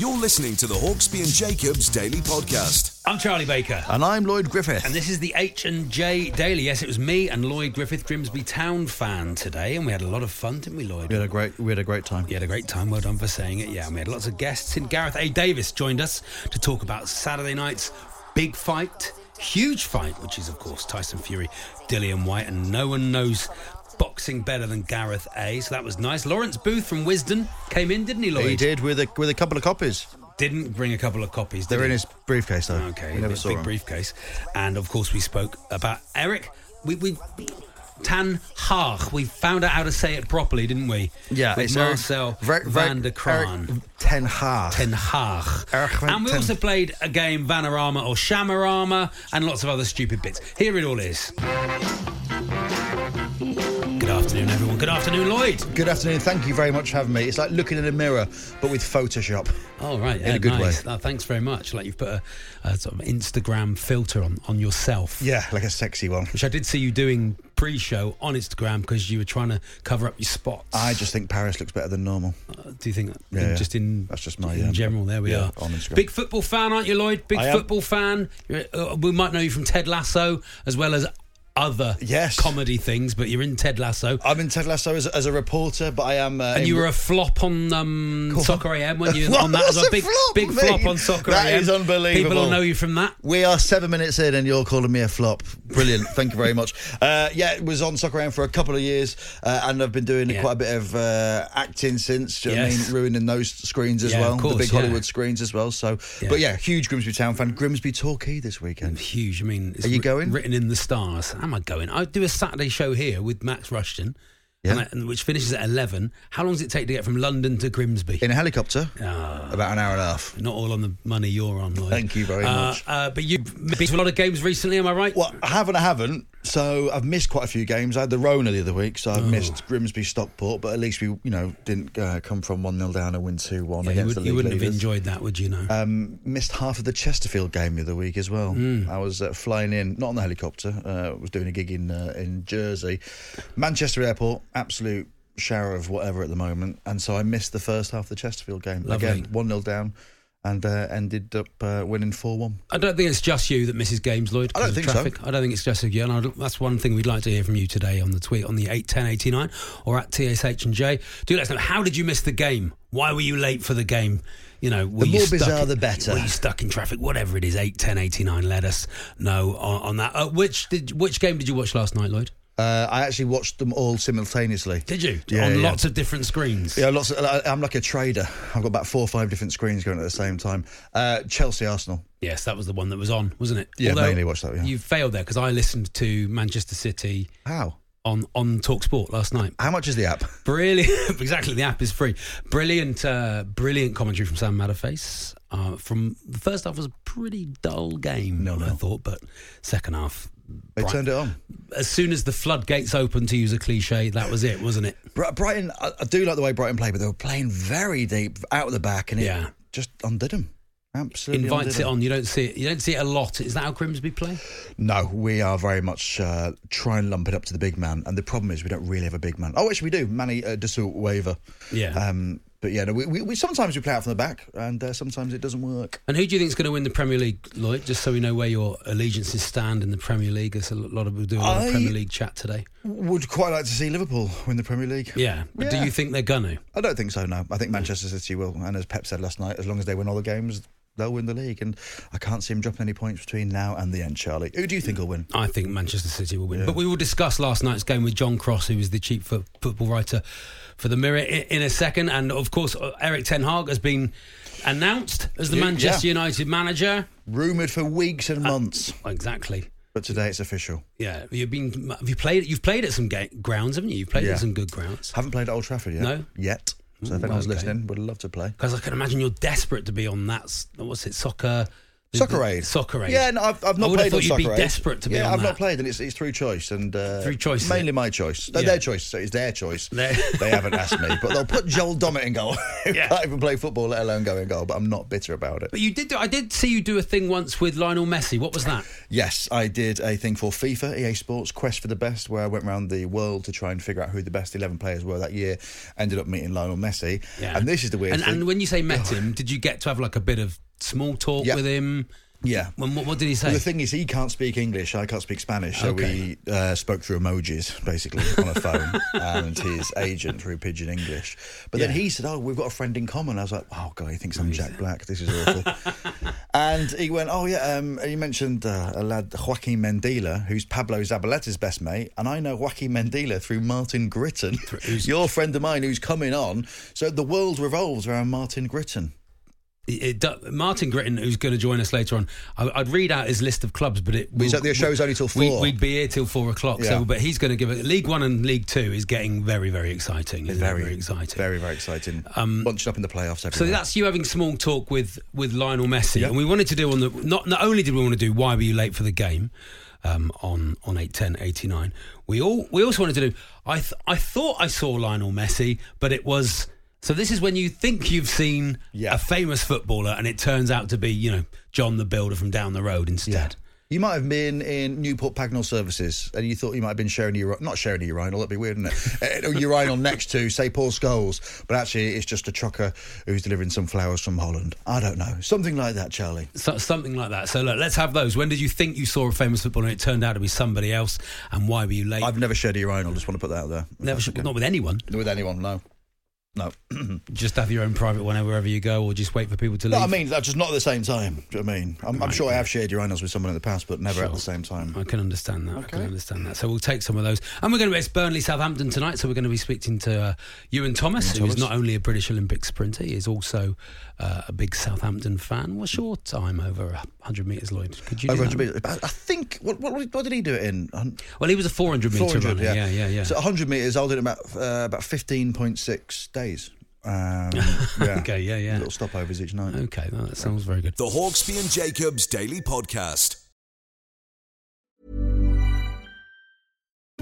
You're listening to the Hawksbee and Jacobs Daily Podcast. I'm Charlie Baker. And I'm Lloyd Griffith. And this is the H and J Daily. Yes, it was me and Lloyd Griffith, Grimsby Town fan today, and we had a lot of fun, didn't we, Lloyd? We had a great, we had a great time. You had a great time. Well done for saying it. Yeah, and we had lots of guests. And Gareth A. Davis joined us to talk about Saturday night's big fight, huge fight, which is of course Tyson Fury, Dillian Whyte, and no one knows boxing better than Gareth A. So that was nice. Lawrence Booth from Wisden came in, didn't he, Lloyd? He did with a with a couple of copies. Didn't bring a couple of copies. They're did in his briefcase though. Okay, we never big, saw big them. briefcase, and of course we spoke about Eric. We we. Tan Haag. We found out how to say it properly, didn't we? Yeah, with it's uh, Marcel Ver- Ver- van der Kraan. Erik Ten Hag. Ten Haag. Erg van And we ten- also played a game Vanarama or Shamarama and lots of other stupid bits. Here it all is. Good afternoon, everyone. Good afternoon, Lloyd. Good afternoon. Thank you very much for having me. It's like looking in a mirror, but with Photoshop. Oh, right. In a good nice. way. Oh, thanks very much. Like you've put a, a sort of Instagram filter on, on yourself. Yeah, like a sexy one. Which I did see you doing pre-show on Instagram because you were trying to cover up your spots. I just think Paris looks better than normal. Uh, do you think that? Yeah, in- yeah. just in That's just my, in um, general. There we yeah, are. on Instagram. Big football fan, aren't you, Lloyd? Big I am. football fan. Uh, we might know you from Ted Lasso as well as other Yes. comedy things, but you're in Ted Lasso. I'm in Ted Lasso as, as a reporter, but I am. Uh, And you were a flop on um, Cool. Soccer AM, weren't you? On that as was a big, flop, big mate? flop on Soccer That AM. is unbelievable. People will know you from that. We are seven minutes in, and you're calling me a flop. Brilliant. Thank you very much. Uh, yeah, it was on Soccer AM for a couple of years, uh, and I've been doing Yeah. quite a bit of uh, acting since. Do you know what I Yes. mean? Ruining those screens as Yeah, well, of the course, big yeah. Hollywood screens as well. So, but yeah, huge Grimsby Town fan. Grimsby Torquay this weekend. Huge. I mean, Are you going? Written in the stars. Am I going? I do a Saturday show here with Max Rushton, Yeah. and which finishes at eleven. How long does it take to get from London to Grimsby? In a helicopter, Ah. about an hour and a half. Not all on the money you're on, Lloyd. Thank you very Uh, much. Uh, but you've been to a lot of games recently, am I right? Well, I haven't, I haven't. So I've missed quite a few games. I had the Rona the other week, so Oh. I've missed Grimsby Stockport, but at least we, you know, didn't uh, come from 1 0 down and win 2 1 Yeah, you, against would, the you league wouldn't have enjoyed that, would you? know? Um, missed half of the Chesterfield game the other week as well. Hmm. I was uh, flying in, not on the helicopter. Uh, was doing a gig in uh, in Jersey, Manchester Airport. Absolute shower of whatever at the moment, and so I missed the first half of the Chesterfield game Lovely. again, one 0 down, and uh, ended up uh, winning four one. I don't think it's just you that misses games, Lloyd. I don't think so. traffic. I don't think it's just you. And I, that's one thing we'd like to hear from you today on the tweet on the eight ten eighty nine or at TSH and J. Do let us know how did you miss the game? Why were you late for the game? You know, were The you more stuck- bizarre, the better. Were you stuck in traffic? Whatever it is, eight ten eighty nine. Let us know on, on that. Uh, which did which game did you watch last night, Lloyd? Uh, I actually watched them all simultaneously. Did you Yeah, on yeah. lots of different screens? Yeah, lots. Of, I- I'm like a trader. I've got about four or five different screens going at the same time. Uh, Chelsea, Arsenal. Yes, that was the one that was on, wasn't it? Yeah, mainly watched that, yeah. You failed there because I listened to Manchester City How? on on Talk Sport last night. How much is the app? Brilliant. exactly. The app is free. Brilliant, uh, brilliant commentary from Sam Matterface. Uh, from the first half was a pretty dull game, No, no. I thought, but second half. They turned it on. As soon as the floodgates opened, to use a cliche, that was it, wasn't it? Bri- Brighton, I, I do like the way Brighton play, but they were playing very deep out of the back, and it Yeah. just undid them. Absolutely invites undid it on. You don't see it. You don't see it a lot. Is that how Grimsby play? No, we are very much uh, try and lump it up to the big man, and the problem is we don't really have a big man. Oh, actually, we do. Manny uh, Dieseruvwe. Yeah. Um, but yeah, no, we, we, we sometimes we play out from the back, and uh, sometimes it doesn't work. And who do you think is going to win the Premier League, Lloyd? Just so we know where your allegiances stand in the Premier League. There's a lot of people doing a lot of Premier League chat today. Would quite like to see Liverpool win the Premier League. Yeah, but do you think they're gonna? I don't think so. No, I think Manchester City will, and as Pep said last night, as long as they win all the games, they'll win the league. And I can't see him dropping any points between now and the end. Charlie, who do you think will win? I think Manchester City will win. But we will discuss last night's game with John Cross, who is the chief football writer for the Mirror, in a second. And of course, uh, Erik Ten Hag has been announced as the Yeah, Manchester yeah. United manager. Rumored for weeks and months, Exactly. but today it's official. Yeah, you've been. Have you played? You've played at some ga- grounds, haven't you? You've played Yeah. at some good grounds. Haven't played at Old Trafford yet. No? yet. So Ooh, if anyone's okay. listening, would love to play. Because I can imagine you're desperate to be on that. What's it? Soccer. Soccer Aid. Soccer Aid. Yeah, no, I've, I've I not would have played on thought you'd be desperate to be yeah, on I've that. not played, and it's, it's through choice and uh, Through choice, is mainly it? my choice. No, Yeah. Their choice, so it's their choice. They- they haven't asked me, but they'll put Joel Dommett in goal. Yeah. can't even play football, let alone go in goal. But I'm not bitter about it. But you did. Do, I did see you do a thing once with Lionel Messi. What was that? Yes, I did a thing for FIFA, EA Sports, Quest for the Best, where I went around the world to try and figure out who the best 11 players were that year. Ended up meeting Lionel Messi. And this is the weird And, thing. and when you say met him, did you get to have like a bit of small talk Yeah. with him? yeah. When, what, what did he say? Well, the thing is, he can't speak English. I can't speak Spanish. So Okay. we uh, spoke through emojis, basically, on a phone, and his agent through Pigeon English. But then he said, "Oh, we've got a friend in common." I was like, "Oh God, he thinks I'm Jack Black. This is awful." and he went, "Oh yeah." Um, he mentioned uh, a lad, Joaquin Mendila, who's Pablo Zabaleta's best mate, and I know Joaquin Mendila through Martin Gritton, who's- your friend of mine, who's coming on. So the world revolves around Martin Gritton. It- it Martin Gritton, who's going to join us later on, I, I'd read out his list of clubs, but it. At the show's only till four. We'd be here till four o'clock. Yeah. So, but he's going to give it. League One and League Two is getting very, very exciting. It's very, very exciting. Very, very exciting. Um, Bunched up in the playoffs. So that's you having small talk with with Lionel Messi, Yeah. and we wanted to do on the not not only did we want to do why were you late for the game um, on on eight ten eighty nine. We all we also wanted to do. I th- I thought I saw Lionel Messi, but it was. So this is when you think you've seen Yeah. a famous footballer, and it turns out to be you know John the Builder from down the road instead. You might have been in Newport Pagnell Services and you thought you might have been sharing your not sharing a urinal, that'd be weird, wouldn't it? Uh, a urinal next to, say, Paul Scholes, but actually it's just a trucker who's delivering some flowers from Holland. I don't know. Something like that, Charlie. So, something like that. So look, let's have those. When did you think you saw a famous footballer and it turned out to be somebody else? And why were you late? I've never shared a urinal, just want to put that out there. Never, not with anyone. With anyone, no. No. Just have your own private one wherever you go, or just wait for people to leave. no, I mean, that's just not at the same time. Do you know what I mean? I'm, I'm Right, sure I have shared urinals with someone in the past, but never at the same time. I can understand that. I can understand that. So we'll take some of those, and we're going to be, it's Burnley Southampton tonight. So we're going to be speaking to uh, Iwan Thomas, who is Thomas. not only a British Olympic sprinter, he is also uh, a big Southampton fan. What's your time over 100 metres, Lloyd? Could you do Over that? 100 metres. I I think, what, what, what did he do it in? Well, he was a 400 metre 400, runner. Yeah, yeah, yeah. So 100 metres, I'll do it about, uh, about 15.6 days. Um, yeah. Okay, yeah, yeah. Little stopovers each night. okay, well, that sounds very good. The Hawksbee and Jacobs Daily Podcast.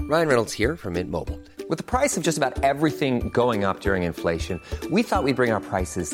Ryan Reynolds here from Mint Mobile. With the price of just about everything going up during inflation, we thought we'd bring our prices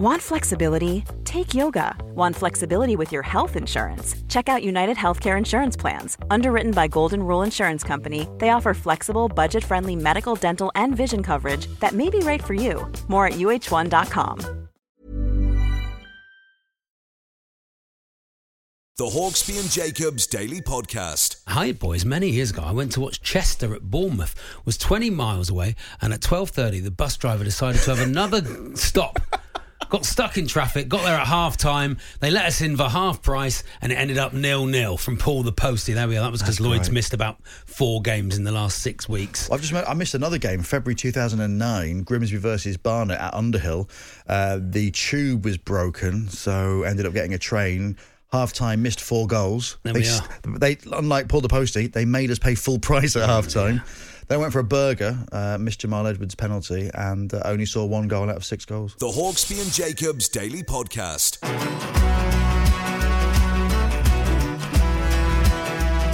Want flexibility? Take yoga. Want flexibility with your health insurance? Check out United Healthcare Insurance Plans. Underwritten by Golden Rule Insurance Company, they offer flexible, budget friendly medical, dental, and vision coverage that may be right for you. More at uh1.com. The Hawksbee and Jacobs Daily Podcast. Hi boys, many years ago I went to watch Chester at Bournemouth. Was 20 miles away and at 12:30 the bus driver decided to have another stop. Got stuck in traffic, got there at half time. They let us in for half price and it ended up nil nil from Paul the Postie. There we are. That was because Lloyd's missed about four games in the last six weeks. I've just I missed another game, February 2009, Grimsby versus Barnet at Underhill. Uh, the tube was broken, so ended up getting a train. Half time, missed four goals. There they, they, unlike Paul the Postie, they made us pay full price at half time. Then went for a burger, uh, missed Jamal Edwards' penalty, and uh, only saw one goal out of six goals. The Hawksbee and Jacobs Daily Podcast.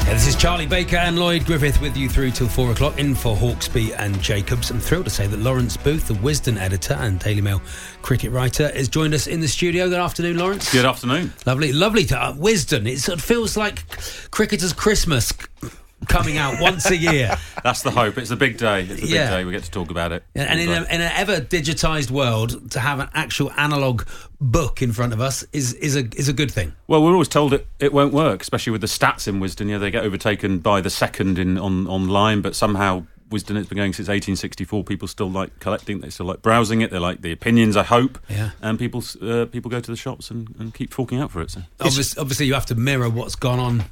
Yeah, this is Charlie Baker and Lloyd Griffith with you through till four o'clock in for Hawksbee and Jacobs. I'm thrilled to say that Lawrence Booth, the Wisden editor and Daily Mail cricket writer, has joined us in the studio. Good afternoon, Lawrence. Good afternoon. Lovely, lovely to uh, Wisden. It sort of feels like cricketers' Christmas c- coming out once a year. That's the hope. It's a big day. It's a big day. We get to talk about it. And in, a, in an ever digitized world, to have an actual analog book in front of us is is a is a good thing. well, we're always told it, it won't work, especially with the stats in Wisden. Yeah, they get overtaken by the second in on online, but somehow Wisden has been going since 1864. People still like collecting. They still like browsing it. They like the opinions. I hope. Yeah. And people uh, people go to the shops and, and keep forking out for it. So. Obviously, obviously, you have to mirror what's gone on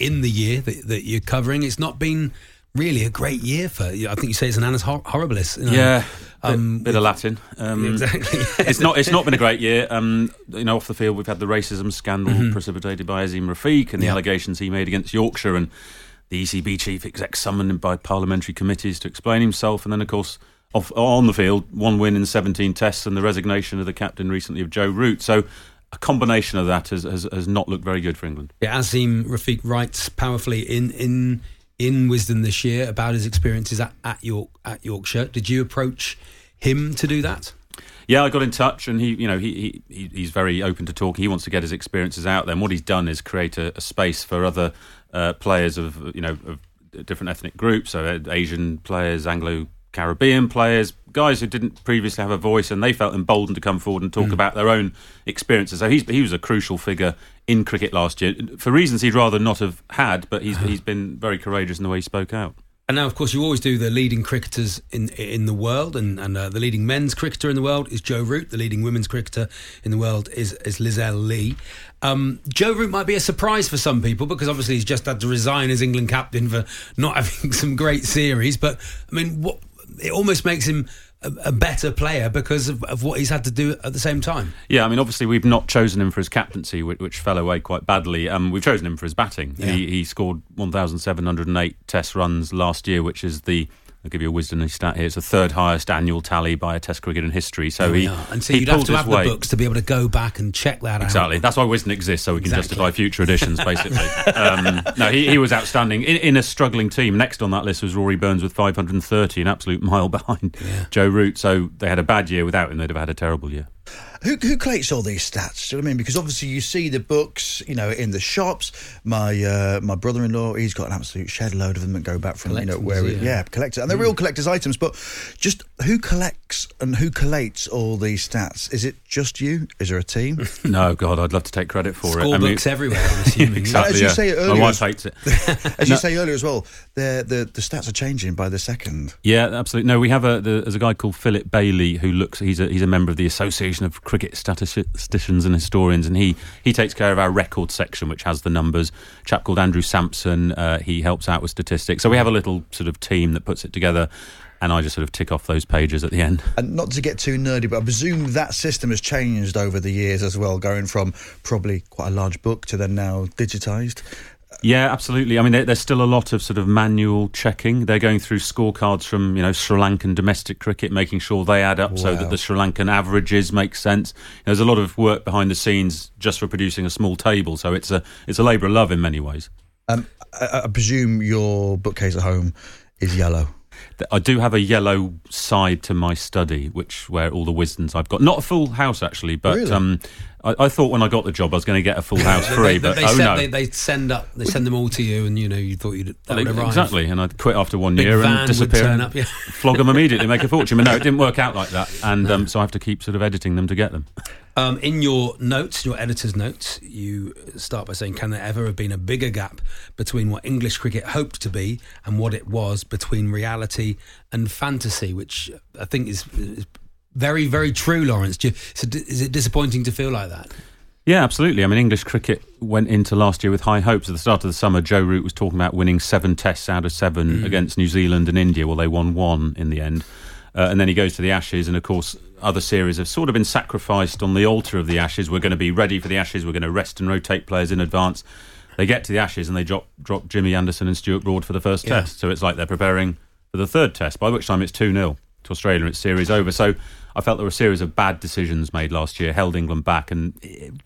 in the year that, that you're covering. It's not been really a great year for. I think you say it's an annus hor- horribilis. you know. Yeah, bit, Um, bit of Latin. Um, Exactly. it's not. It's not been a great year. Um, you know, off the field, we've had the racism scandal precipitated by Azeem Rafiq and the Yeah. allegations he made against Yorkshire, and the ECB chief exec summoned by parliamentary committees to explain himself, and then, of course. Off, on the field, one win in 17 tests, and the resignation of the captain recently of Joe Root. So, a combination of that has, has, has not looked very good for England. Yeah, Azeem Rafiq writes powerfully in in in Wisden this year about his experiences at, at York at Yorkshire. Did you approach him to do that? Yeah, I got in touch, and he, you know, he, he he's very open to talk. He wants to get his experiences out there. And what he's done is create a, a space for other uh, players of, you know, of different ethnic groups, so Asian players, Anglo Caribbean players, guys who didn't previously have a voice, and they felt emboldened to come forward and talk about their own experiences. So he's he was a crucial figure in cricket last year for reasons he'd rather not have had, but he's he's been very courageous in the way he spoke out. And now, of course, you always do the leading cricketers in in the world, and, and uh, the leading men's cricketer in the world is Joe Root. The leading women's cricketer in the world is is Lizelle Lee. Um, Joe Root might be a surprise for some people because obviously he's just had to resign as England captain for not having some great series. But I mean, what it almost makes him a, a better player because of, of what he's had to do at the same time. Yeah, I mean, obviously we've not chosen him for his captaincy, which, which fell away quite badly. Um, we've chosen him for his batting. Yeah. He, he scored 1,708 Test runs last year, which is the I'll give you a Wisden stat here. It's the third highest annual tally by a Test cricket in history. So he are. and so he you'd have to have the books to be able to go back and check that out. Exactly. That's why Wisden exists, so we can justify future editions, basically. um, no, he, he was outstanding in, in a struggling team. Next on that list was Rory Burns with 530, an absolute mile behind Joe Root. So they had a bad year without him. They'd have had a terrible year. Who, who collates all these stats? Do you know what I mean? Because obviously you see the books, you know, in the shops. My uh, my brother-in-law, he's got an absolute shed load of them that go back from you know Collectors, where yeah. yeah, collector, and they're real collectors' items. But just who collects and who collates all these stats? Is it just you? Is there a team? No, God, I'd love to take credit for it. Score I mean- books everywhere, I'm assuming. exactly. As you yeah. say My earlier- wife hates it. As you say earlier as well, the the the stats are changing by the second. Yeah, absolutely. No, we have a the, there's a guy called Philip Bailey who looks. He's a he's a member of the Association of Cricket Statisticians and Historians, and he he takes care of our record section, which has the numbers. A chap called Andrew Samson. Uh, he helps out with statistics. So we have a little sort of team that puts it together, and I just sort of tick off those pages at the end. And not to get too nerdy, but I presume that system has changed over the years as well, going from probably quite a large book to then now digitised. Yeah, absolutely. I mean, there, there's still a lot of sort of manual checking. They're going through scorecards from you know Sri Lankan domestic cricket, making sure they add up so that the Sri Lankan averages make sense. There's a lot of work behind the scenes just for producing a small table. So it's a it's a labour of love in many ways. Um, I, I presume your bookcase at home is yellow. I do have a yellow side to my study, which where all the Wisdens I've got. Not a full house actually, but Really? um, I, I thought when I got the job I was going to get a full house free, they, but they, oh send, no. they, they send up, they send them all to you, and you know you thought you'd that would arrive. Exactly, and I'd quit after one Big year and disappear, and up, yeah. flog them immediately, make a fortune. But no, it didn't work out like that, and um, so I have to keep sort of editing them to get them. Um, in your notes, your editor's notes, you start by saying, "Can there ever have been a bigger gap between what English cricket hoped to be and what it was between reality and fantasy?" Which I think is, is very, very true, Lawrence. You, so is it disappointing to feel like that? Yeah, absolutely. I mean, English cricket went into last year with high hopes. At the start of the summer, Joe Root was talking about winning seven tests out of seven against New Zealand and India. Well, they won one in the end. Uh, and then he goes to the Ashes, and of course, other series have sort of been sacrificed on the altar of the Ashes. We're going to be ready for the Ashes. We're going to rest and rotate players in advance. They get to the Ashes and they drop drop Jimmy Anderson and Stuart Broad for the first Yeah. test. So it's like they're preparing for the third test. By which time it's two 0 to Australia and it's series over. So I felt there were a series of bad decisions made last year, held England back, and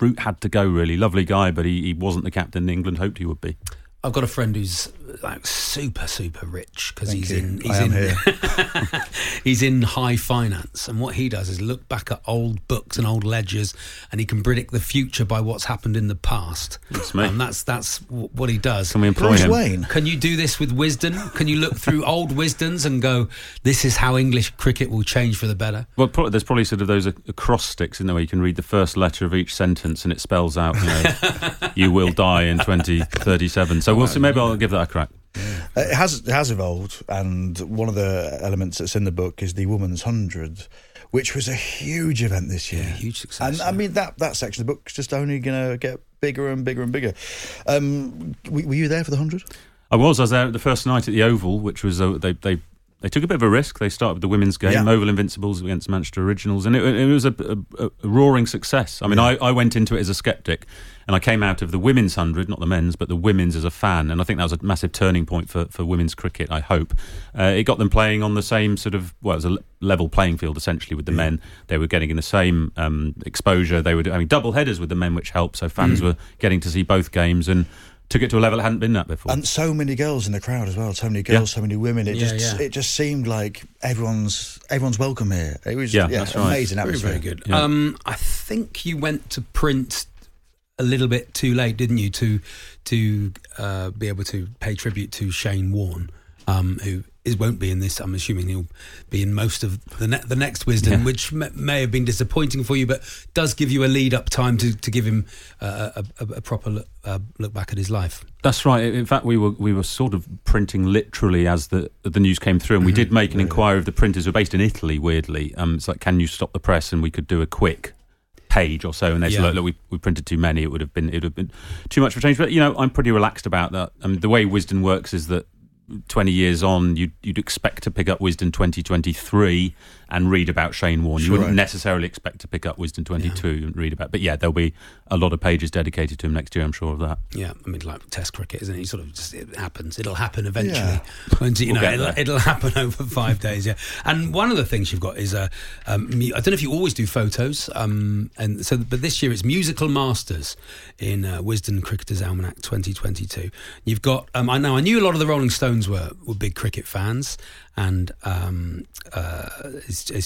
Root had to go. Really lovely guy, but he, he wasn't the captain England hoped he would be. I've got a friend who's like super super rich because he's you. in he's I am in here. he's in high finance and what he does is look back at old books and old ledgers and he can predict the future by what's happened in the past. That's me. And that's that's w- what he does. Can we employ Bruce him? Wayne. Can you do this with Wisden Can you look through old Wisdens and go, this is how English cricket will change for the better? Well, pro- there's probably sort of those ac- acrostics in there where you can read the first letter of each sentence and it spells out, you know, you will die in 2037. So we'll see. Maybe I'll give that a crack. Uh, It has it has evolved, and one of the elements that's in the book is the Women's Hundred, which was a huge event this year. Yeah, huge success, And I mean that that section of the book's just only going to get bigger and bigger and bigger. Um, w- were you there for the hundred? I was. I was there the first night at the Oval, which was uh, they they. They took a bit of a risk. They started with the women's game, Yeah. Oval Invincibles against Manchester Originals, and it, it was a, a, a roaring success. I mean, I, I went into it as a skeptic, and I came out of the women's hundred, not the men's, but the women's as a fan, and I think that was a massive turning point for, for women's cricket. I hope uh, it got them playing on the same sort of well, it was a level playing field essentially with the men. They were getting in the same um, exposure. They were having double headers with the men, which helped. So fans were getting to see both games and took it to a level it hadn't been at before. And so many girls in the crowd as well. So many girls, so many women. It Yeah, just yeah. it just seemed like everyone's everyone's welcome here. It was Yeah, yeah, that's right. amazing Very, atmosphere. very good. Yeah. Um, I think you went to print a little bit too late, didn't you, to to uh, be able to pay tribute to Shane Warne, um, who is won't be in this. I'm assuming he'll be in most of the ne- the next Wisden, Yeah. which m- may have been disappointing for you, but does give you a lead up time to, to give him uh, a, a, a proper look, uh, look back at his life. That's right. In fact, we were we were sort of printing literally as the the news came through, and we did make an inquiry of the printers. We're based in Italy, weirdly. Um, it's like, can you stop the press? And we could do a quick page or so. And they said, look, look, we, we printed too many. It would have been it would have been too much for change. But you know, I'm pretty relaxed about that. I mean, the way Wisden works is that. 20 years on, you'd, you'd expect to pick up Wisden 2023 and read about Shane Warne. You wouldn't necessarily expect to pick up Wisden 22 and read about. But yeah, there'll be a lot of pages dedicated to him next year. I'm sure of that. Yeah, I mean, like Test cricket, isn't it? You sort of just it happens. It'll happen eventually. Yeah. Won't you We'll know, it'll, it'll happen over five days. Yeah, and one of the things you've got is uh, um, I don't know if you always do photos, um, and so but this year it's musical masters in uh, Wisden Cricketers Almanac 2022. You've got um, I know I knew a lot of the Rolling Stones were were big cricket fans, and um, uh,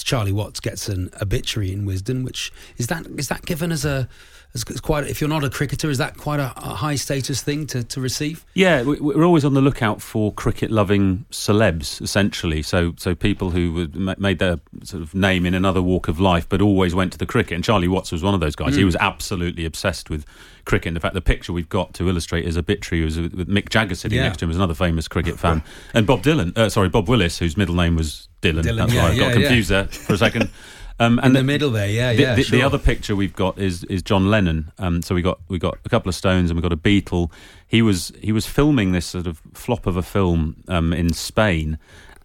Charlie Watts gets an obituary in Wisden, which is that is that given as a as quite if you're not a cricketer, is that quite a, a high status thing to, to receive? Yeah, we- we're always on the lookout for cricket-loving celebs, essentially. So, so people who made their sort of name in another walk of life, but always went to the cricket. And Charlie Watts was one of those guys. He was absolutely obsessed with cricket. In fact, the picture we've got to illustrate his obituary was with, Mick Jagger sitting Yeah. next to him, as another famous cricket fan, and Bob Dylan. Uh, sorry, Bob Willis, whose middle name was Dylan. Dylan, That's yeah, why I yeah, got confused there for a second. Um, In the the- middle there, yeah, the, yeah. the, the sure. other picture we've got is is John Lennon. Um, so we got we got a couple of Stones and we got a Beatle. He was he was filming this sort of flop of a film um, in Spain.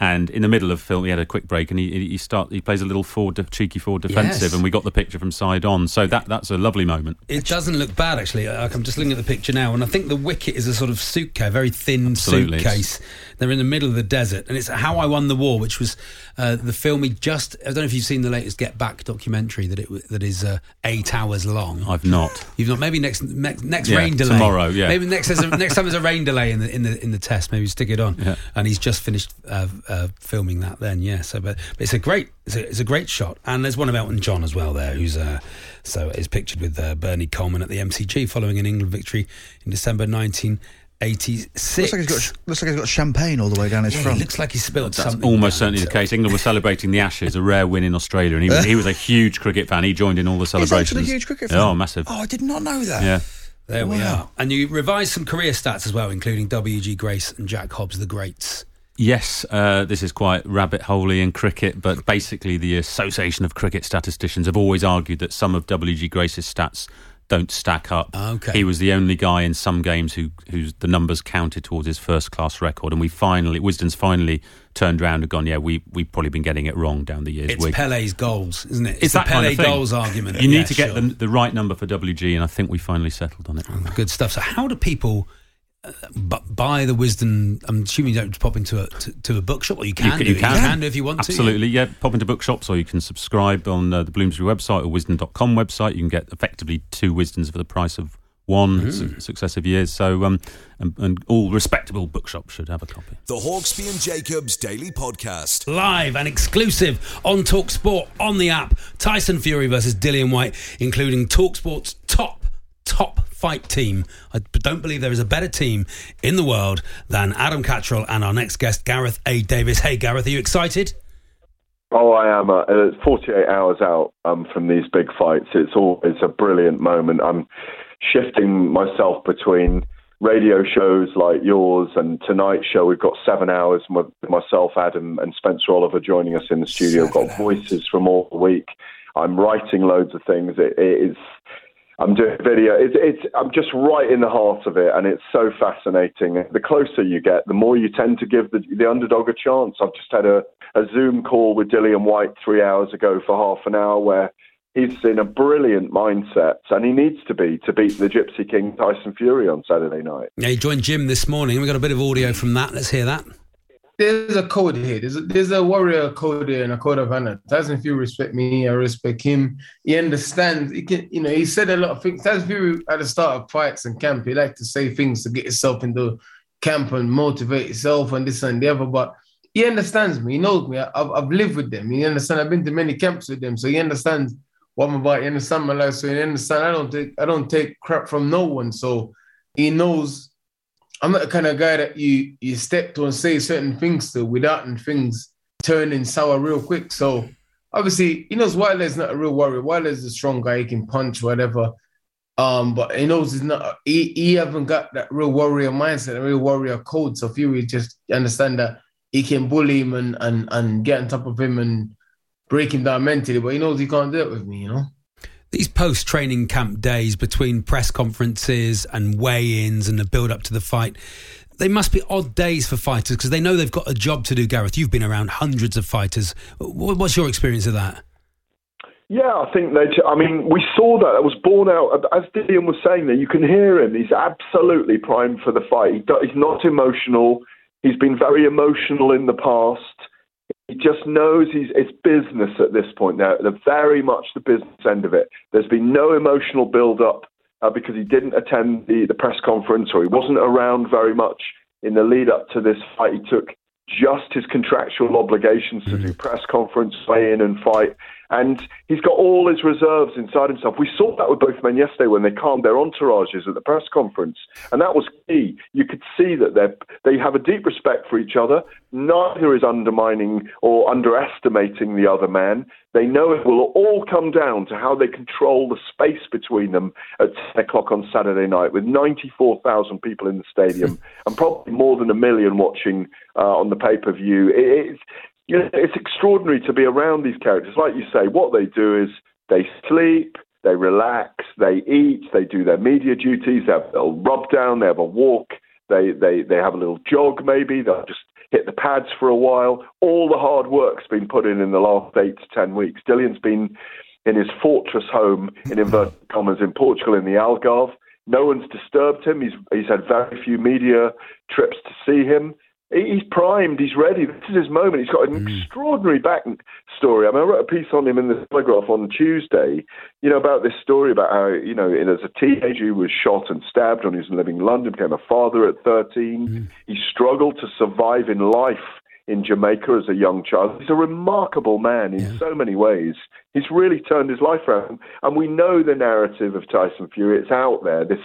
And in the middle of film, he had a quick break, and he he start he plays a little forward, cheeky forward defensive, Yes. and we got the picture from side on. So that that's a lovely moment. It doesn't look bad actually. I'm just looking at the picture now, and I think the wicket is a sort of suitcase, very thin Absolutely. suitcase. They're in the middle of the desert, and it's "How I Won the War," which was uh, the film he just. I don't know if you've seen the latest Get Back documentary that it that is uh, eight hours long. I've not. You've not maybe next next, next Yeah, rain delay tomorrow, yeah. maybe next a, next time there's a rain delay in the in the in the test maybe stick it on Yeah. and he's just finished uh, uh, filming that then yeah so but, but it's a great it's a, it's a great shot and there's one of Elton John as well there who's uh, so is pictured with uh, Bernie Coleman at the MCG following an England victory in December 86. Looks like, he's got, looks like he's got champagne all the way down his Yeah, front. he looks like he spilled That's something. almost certainly the case. England was celebrating the Ashes, a rare win in Australia, and he was, he was a huge cricket fan. He joined in all the He's celebrations. actually a huge cricket fan. Oh, massive. Oh, I did not know that. Yeah. There we are. And you revised some career stats as well, including W.G. Grace and Jack Hobbs, the greats. Yes, uh, this is quite rabbit holey in cricket, but basically, the Association of Cricket Statisticians have always argued that some of W.G. Grace's stats don't stack up. Okay. He was the only guy in some games who whose the numbers counted towards his first class record, and we finally, Wisden's finally turned around and gone, yeah, we we've probably been getting it wrong down the years. It's We- Pele's goals, isn't it? It's, It's the that kind Pele of goals argument. You need Yeah, to get sure. the, the right number for WG, and I think we finally settled on it. Good stuff. So, how do people uh, bu- buy the Wisden? I'm assuming you don't pop into a to, to a bookshop, or you can. do. you can. do if you want to. Absolutely, yeah. Pop into bookshops or you can subscribe on uh, the Bloomsbury website or wisden.com website. You can get effectively two Wisdens for the price of one su- successive years. So, um, and, and all respectable bookshops should have a copy. The Hawksbee and Jacobs Daily Podcast. Live and exclusive on Talksport on the app. Tyson Fury versus Dillian Whyte, including Talksport's top top fight team. I don't believe there is a better team in the world than Adam Catterall and our next guest, Gareth A. Davis. Hey, Gareth, are you excited? Oh, I am. Uh, it's 48 hours out um, from these big fights. It's always a brilliant moment. I'm shifting myself between radio shows like yours and tonight's show. We've got seven hours with myself, Adam, and Spencer Oliver joining us in the studio. We've got voices from all the week. I'm writing loads of things. It, it is. I'm doing video. It's, it's. I'm just right in the heart of it, and it's so fascinating. The closer you get, the more you tend to give the, the underdog a chance. I've just had a, a Zoom call with Dillian Whyte three hours ago for half an hour, where he's in a brilliant mindset, and he needs to be to beat the Gypsy King Tyson Fury on Saturday night. Yeah, you joined Jim this morning. We got a bit of audio from that. Let's hear that. There's a code here. There's a, there's a warrior code here and a code of honor. Tyson Fury respect me, I respect him. He understands. He can, you know, he said a lot of things. Tyson Fury at the start of fights and camp, he like to say things to get yourself into camp and motivate yourself and this and the other. But he understands me. He knows me. I've, I've lived with them. He understands. I've been to many camps with them, so he understands what I'm about. He understands my life, so he understands. I don't take I don't take crap from no one. So he knows I'm not the kind of guy that you you step to and say certain things to without and things turning sour real quick. So obviously he knows Wilder's not a real warrior. Wilder's a strong guy, he can punch whatever. Um, but he knows he's not he, he haven't got that real warrior mindset, a real warrior code. So Fury just understand that he can bully him and and and get on top of him and break him down mentally, but he knows he can't do it with me, you know. These post training camp days between press conferences and weigh ins and the build up to the fight, they must be odd days for fighters because they know they've got a job to do, Gareth. You've been around hundreds of fighters. What's your experience of that? Yeah, I think they. I mean, we saw that. It was born out as Dillian was saying there. You can hear him. He's absolutely primed for the fight. He's not emotional. He's been very emotional in the past. He just knows he's it's business at this point now. They're very much the business end of it. There's been no emotional build up uh, because he didn't attend the, the press conference or he wasn't around very much in the lead up to this fight. He took just his contractual obligations to do press conference, weigh in and fight. And he's got all his reserves inside himself. We saw that with both men yesterday when they calmed their entourages at the press conference. And that was key. You could see that they they have a deep respect for each other. Neither is undermining or underestimating the other man. They know it will all come down to how they control the space between them at 10 o'clock on Saturday night with 94,000 people in the stadium and probably more than a million watching uh, on the pay per view. It, know, it's extraordinary to be around these characters. Like you say, what they do is they sleep, they relax, they eat, they do their media duties, they have, they'll rub down, they have a walk, they, they, they have a little jog maybe, they'll just hit the pads for a while. All the hard work's been put in in the last eight to ten weeks. Dillian's been in his fortress home, in inverted commas, in Portugal in the Algarve. No one's disturbed him. He's, he's had very few media trips to see him. He's primed. He's ready. This is his moment. He's got an hmm. extraordinary back story. I mean, I wrote a piece on him in the Telegraph on Tuesday. You know about this story about how you know, as a teenager, he was shot and stabbed when he was living in London. Became a father at 13. Hmm. He struggled to survive in life in Jamaica as a young child. He's a remarkable man in so many ways. He's really turned his life around. And we know the narrative of Tyson Fury. It's out there. This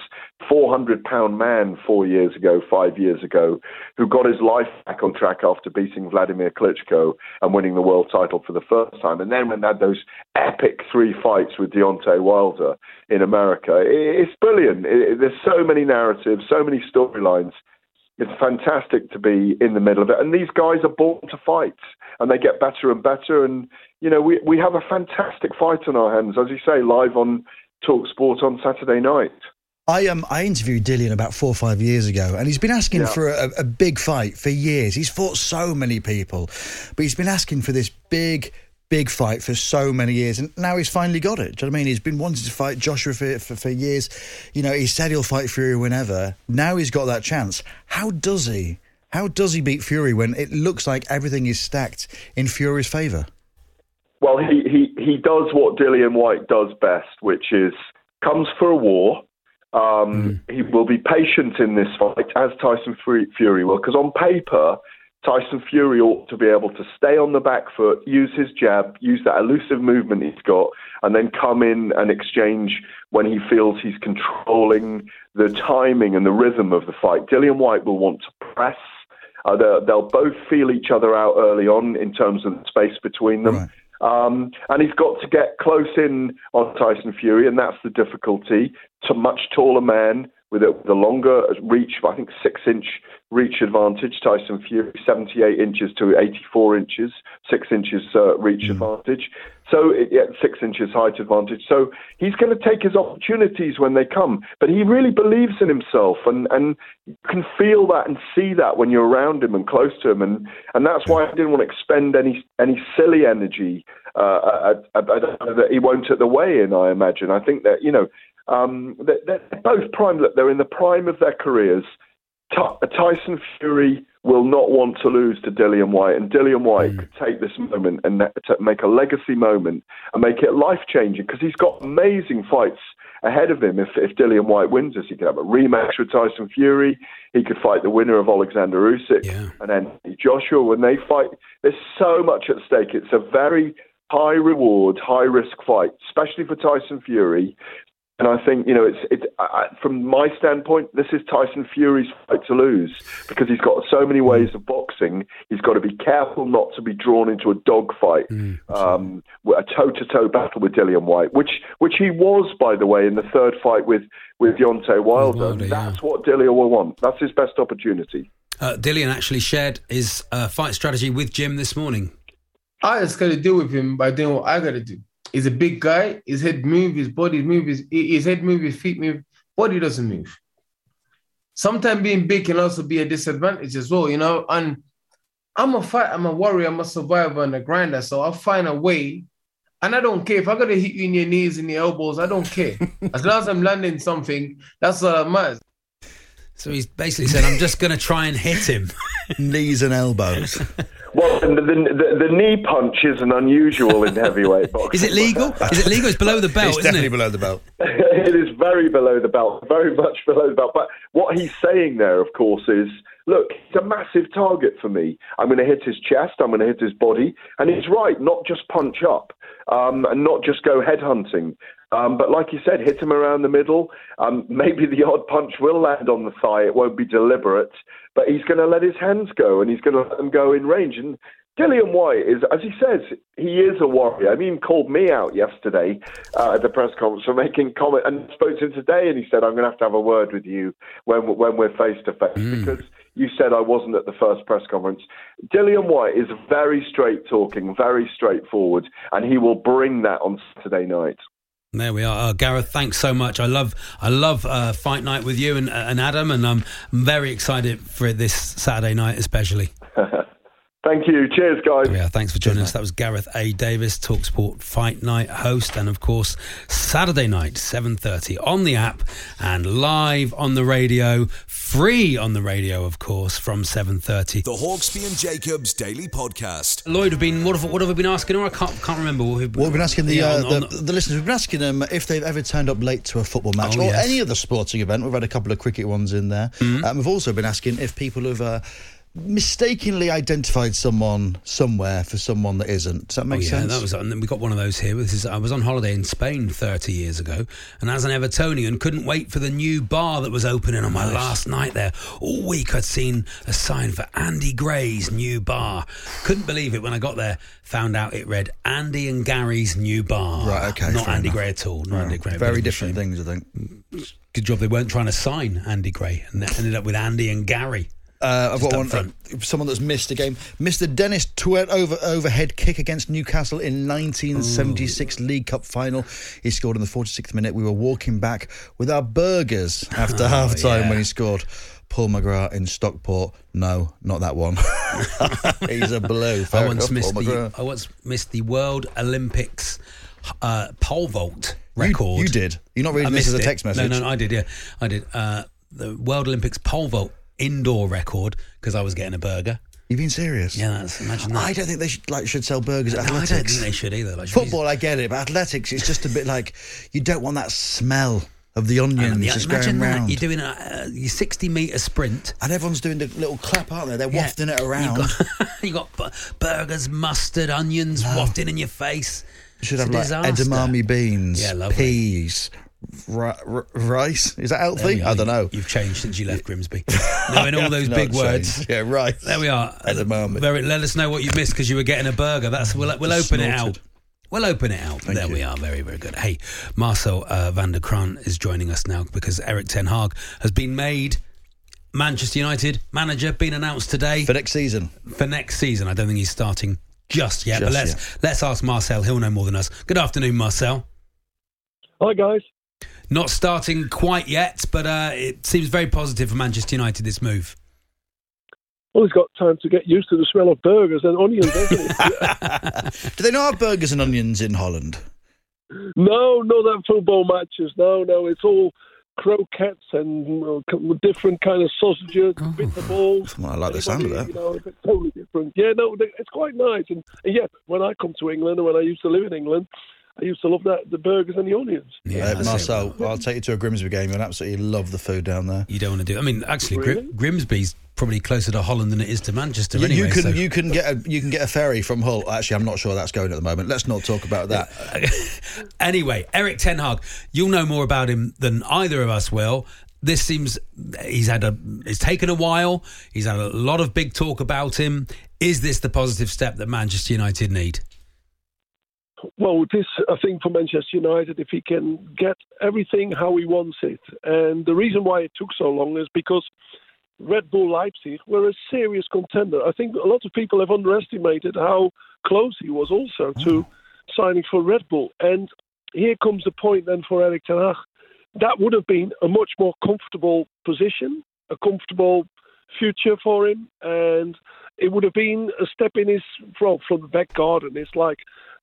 400 pound man four years ago, five years ago, who got his life back on track after beating Vladimir Klitschko and winning the world title for the first time. And then when they had those epic three fights with Deontay Wilder in America, it's brilliant. there's so many narratives, so many storylines. It's fantastic to be in the middle of it. And these guys are born to fight and they get better and better. And, you know, we, we have a fantastic fight on our hands, as you say, live on Talk Sport on Saturday night. I um I interviewed Dillian about four or five years ago, and he's been asking Yeah. for a, a big fight for years. He's fought so many people, but he's been asking for this big, big fight for so many years, and now he's finally got it. Do you know what I mean? He's been wanting to fight Joshua for, for, for years. You know, he said he'll fight Fury whenever. Now he's got that chance. How does he? How does he beat Fury when it looks like everything is stacked in Fury's favour? Well, he, he, he does what Dillian Whyte does best, which is comes for a war. Um, He will be patient in this fight, as Tyson Fury will, because on paper, Tyson Fury ought to be able to stay on the back foot, use his jab, use that elusive movement he's got, and then come in and exchange when he feels he's controlling the timing and the rhythm of the fight. Dillian Whyte will want to press. Uh, they'll, they'll both feel each other out early on in terms of the space between them. Um, and he's got to get close in on Tyson Fury, and that's the difficulty. To much taller man with a, with a longer reach, I think six inch reach advantage. Tyson Fury, 78 inches to 84 inches, six inches uh, reach advantage. So, it- yeah, six inches height advantage. So he's going to take his opportunities when they come. But he really believes in himself, and, and you can feel that and see that when you're around him and close to him. And, and that's why I didn't want to expend any any silly energy. Uh, I, I, I don't know that he won't at the weigh-in. I imagine. I think that you know um, they're, they're both prime. They're in the prime of their careers. Ty- Tyson Fury will not want to lose to Dillian Whyte, and Dillian Whyte could take this moment and to make a legacy moment and make it life changing because he's got amazing fights ahead of him. If, if Dillian Whyte wins this, he could have a rematch with Tyson Fury. He could fight the winner of Alexander Usyk and then Joshua. When they fight, there's so much at stake. It's a very high reward, high risk fight, especially for Tyson Fury. And I think you know it's it's I, I- from my standpoint, this is Tyson Fury's fight to lose because he's got so many ways of boxing. He's got to be careful not to be drawn into a dogfight, um, a toe-to-toe battle with Dillian Whyte, which which he was, by the way, in the third fight with with Deontay Wilder. That's what Dillian will want. That's his best opportunity. Uh, Dillian actually shared his uh, fight strategy with Jim this morning. I just got to deal with him by doing what I got to do. He's a big guy. His head move, his body move, his, his head move, his feet move. Body doesn't move. Sometimes being big can also be a disadvantage as well, you know. And I'm a fight. I'm a warrior. I'm a survivor and a grinder. So I'll find a way. And I don't care if I gotta hit you in your knees and your elbows. I don't care. as long as I'm landing something, that's all that matters. So he's basically said, "I'm just going to try and hit him." Knees and elbows. Well, and the, the, the knee punch isn't unusual in heavyweight boxing. Is it legal? Is it legal? It's below the belt, It's isn't definitely it? below the belt. it is very below the belt, very much below the belt. But what he's saying there, of course, is look, it's a massive target for me. I'm going to hit his chest, I'm going to hit his body. And he's right, not just punch up um, and not just go head hunting. Um, but like you said, hit him around the middle. Um, maybe the odd punch will land on the thigh. It won't be deliberate, but he's going to let his hands go and he's going to let them go in range. And Dillian Whyte is, as he says, he is a warrior. I mean, he called me out yesterday uh, at the press conference for making comment, and spoke to him today, and he said, "I'm going to have to have a word with you when when we're face to face because you said I wasn't at the first press conference." Dillian Whyte is very straight talking, very straightforward, and he will bring that on Saturday night. There we are, uh, Gareth. Thanks so much. I love, I love uh, fight night with you and, and Adam, and I'm very excited for this Saturday night, especially. Thank you. Cheers, guys. Yeah, thanks for joining us. That was Gareth A. Davis, Talksport Fight Night host, and of course Saturday night, seven thirty on the app and live on the radio, free on the radio, of course, from seven thirty. The Hawksbee and Jacobs Daily Podcast. Lloyd have been what have, what have we been asking her? I can't can't remember. What we've, Well, we've been asking the, Yeah, uh, on- on the, the listeners. We've been asking them if they've ever turned up late to a football match Oh, or yes. any other sporting event. We've had a couple of cricket ones in there. Mm-hmm. Um, we've also been asking if people have uh, mistakenly identified someone somewhere for someone that isn't. Does that make oh, yeah, sense? that was, and then we got one of those here. This is, I was on holiday in Spain 30 years ago, and as an Evertonian, couldn't wait for the new bar that was opening on my Nice. last night there. All week I'd seen a sign for Andy Gray's new bar. Couldn't believe it when I got there. Found out it read Andy and Gary's new bar. Right, okay, Not Andy enough. Gray at all. Not. Andy Gray. Very different things, I think. Good job they weren't trying to sign Andy Gray and ended up with Andy and Gary. Uh, I've got one. uh, someone that's missed a game. Mr. Dennis Tueart over overhead kick against Newcastle in 1976 League Cup final. He scored in the 46th minute. We were walking back with our burgers after half time yeah. when he scored. Paul McGrath in Stockport. No, not that one. He's a blue. I once enough, the I once missed the World Olympics uh, pole vault record. you did. You're not reading I this as a it. text message. No, no, no, I did. Yeah, I did. Uh, the World Olympics pole vault indoor record because I was getting a burger. You being serious? Yeah, that's imagine that. I don't think they should, like should sell burgers at No, I athletics. don't think they should either. Like, Football, I get it, but athletics, it's just a bit like you don't want that smell of the onions And yeah, just imagine going that round. you're doing a uh, your 60 meter sprint. and everyone's doing the little clap, aren't they? They're Yeah. wafting it around. You got, you got burgers, mustard, onions wafting in your face. You should It's have a like disaster. edamame beans, Yeah, peas, ri- r- rice. Is that healthy? I don't know. You've changed since you left Grimsby. Knowing all those Not big words. changed. Yeah, right. There we are. Edamame. Very, let us know what you missed because you were getting a burger. That's we'll, we'll Just open it out. We'll open it out. Thank there you. we are. Very, very good. Hey, Marcel uh, van der Kraan is joining us now because Erik Ten Hag has been made Manchester United manager, been announced today For next season. for next season. I don't think he's starting just yet, but let's let's ask Marcel. He'll know more than us. Good afternoon, Marcel. Hi guys. Not starting quite yet, but uh, it seems very positive for Manchester United. This move. Well, he's got time to get used to the smell of burgers and onions, hasn't he? Do they not have burgers and onions in Holland? no, no, that football matches. No, no, it's all croquettes and uh, different kind of sausages, bitter balls. I like the sound of that. You know, it's totally different. Yeah, no, they- it's quite nice. And, and yeah, when I come to England and when I used to live in England, I used to love that the burgers and the onions. Yeah, Uh, that's it. Marcel, I'll take you to a Grimsby game. You'll absolutely love the food down there. You don't want to do. I mean, actually, Gri- Really? Grimsby's probably closer to Holland than it is to Manchester. You, anyway, you can so- you can get a you can get a ferry from Hull. Actually, I'm not sure that's going at the moment. Let's not talk about that. anyway, Erik Ten Hag, you'll know more about him than either of us will. This seems he's had a it's taken a while. He's had a lot of big talk about him. Is this the positive step that Manchester United need? Well, this I think for Manchester United, if he can get everything how he wants it, and the reason why it took so long is because Red Bull Leipzig were a serious contender. I think a lot of people have underestimated how close he was also to mm. signing for Red Bull. And here comes the point then for Erik Ten Hag. That would have been a much more comfortable position, a comfortable future for him, and it would have been a step in his well, from the back garden. It's like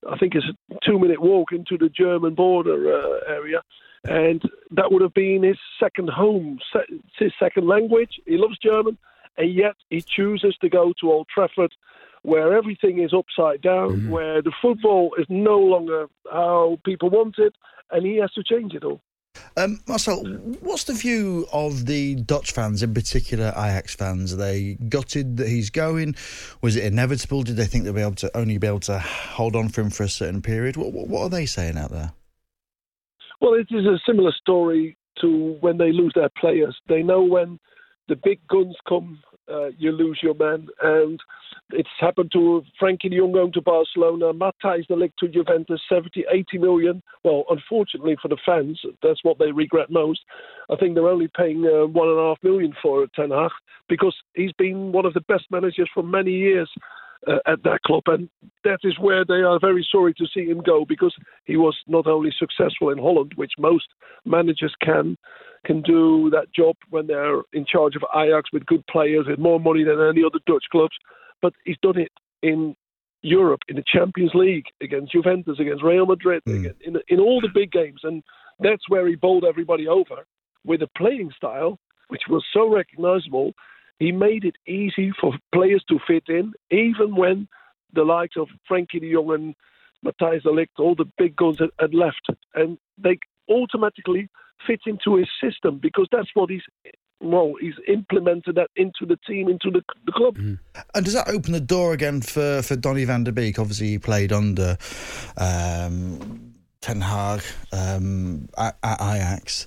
I think it's a two-minute walk into the German border uh, area, and that would have been his second home. Se- It's his second language. He loves German, and yet he chooses to go to Old Trafford, where everything is upside down, where the football is no longer how people want it, and he has to change it all. Um, Marcel, what's the view of the Dutch fans, in particular Ajax fans? Are they gutted that he's going? Was it inevitable? Did they think they'd be able to only be able to hold on for him for a certain period? What, what, what are they saying out there? Well, it is a similar story to when they lose their players. They know when the big guns come, uh, you lose your man. And it's happened to Frenkie de Jong going to Barcelona, Matthijs de Ligt to Juventus, 70, 80 million. Well, unfortunately for the fans, that's what they regret most. I think they're only paying uh, one and a half million for Ten Hag because he's been one of the best managers for many years uh, at that club, and that is where they are very sorry to see him go because he was not only successful in Holland, which most managers can can do that job when they're in charge of Ajax with good players with more money than any other Dutch clubs, but he's done it in Europe in the Champions League against Juventus, against Real Madrid, hmm. against, in in all the big games, and that's where he bowled everybody over with a playing style which was so recognizable. He made it easy for players to fit in, even when the likes of Frenkie de Jong and Matthijs de Ligt, all the big guns had, had left. And they automatically fit into his system because that's what he's well, he's implemented that into the team, into the, the club. And does that open the door again for, for Donny van der Beek? Obviously, he played under um, Ten Hag um, at, at Ajax.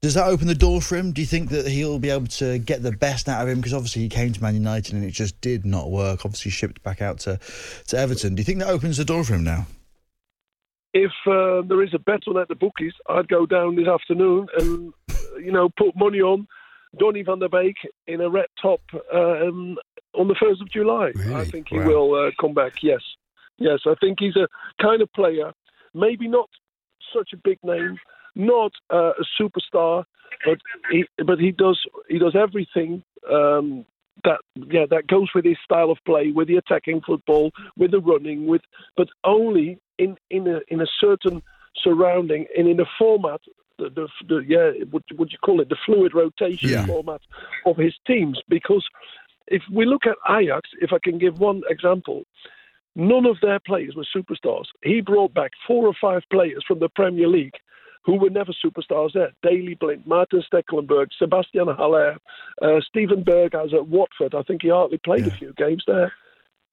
Does that open the door for him? Do you think that he'll be able to get the best out of him? Because obviously he came to Man United and it just did not work. Obviously shipped back out to, to Everton. Do you think that opens the door for him now? If uh, there is a bet on at the bookies, I'd go down this afternoon and, you know, put money on Donny van der Beek in a red top um, on the 1st of July. I think he Wow. will uh, come back, yes. Yes, I think he's a kind of player, maybe not such a big name, not uh, a superstar, but he, but he does he does everything um, that yeah that goes with his style of play, with the attacking football, with the running, with but only in in a in a certain surrounding and in a format. The, the, the yeah, what would you call it? The fluid rotation Yeah. format of his teams. Because if we look at Ajax, if I can give one example, none of their players were superstars. He brought back four or five players from the Premier League who were never superstars there. Daley Blind, Maarten Stekelenburg, Sebastian Haller, uh, Steven Berghuis at Watford. I think he hardly played a few games there.